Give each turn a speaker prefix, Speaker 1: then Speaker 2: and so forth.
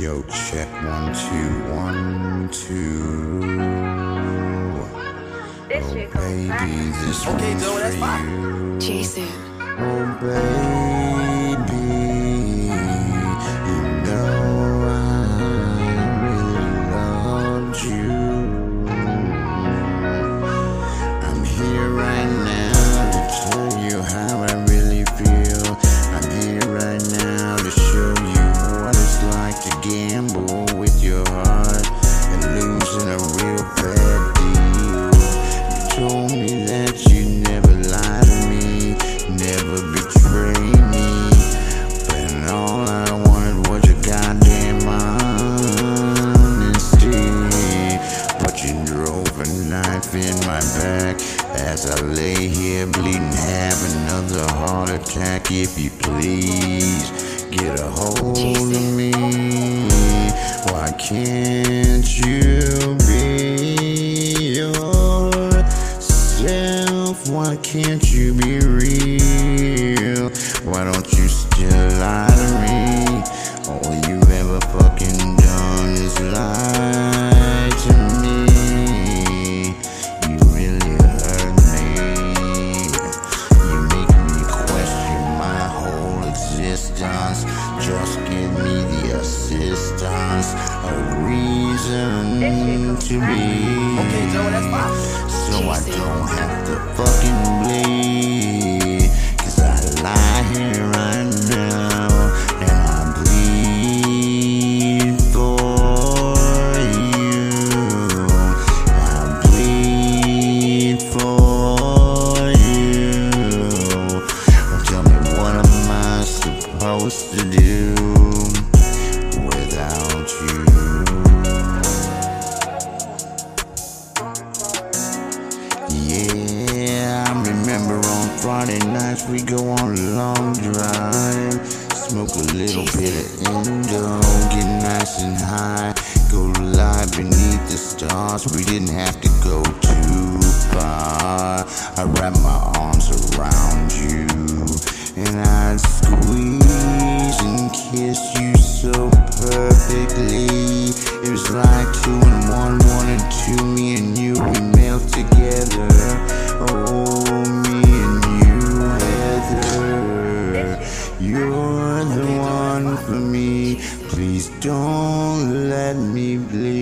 Speaker 1: Yo, check one, two, one, two.
Speaker 2: This Oh, shit
Speaker 1: goes back. baby, this Okay, one's Joe, that's for fine. you. Jason. Oh, baby, in my back as I lay here bleeding. Have another heart attack if you please. Get a hold of me. Why can't you be yourself? Why can't you be real? Why don't you still lie to me? Existence. Just give me the assistance, a reason to be. Okay, Joe, that's
Speaker 2: fine.
Speaker 1: So I don't have to fucking bleed. Supposed to do without you? Yeah, I remember on Friday nights we go on a long drive. Smoke a little bit of Indo, get nice and high. Go lie beneath the stars, we didn't have to go too far. I wrap my arms around perfectly It was like two and one, one and two. Me and you, we melt together. Oh, me and you, Heather You're the one for me. Please don't let me bleed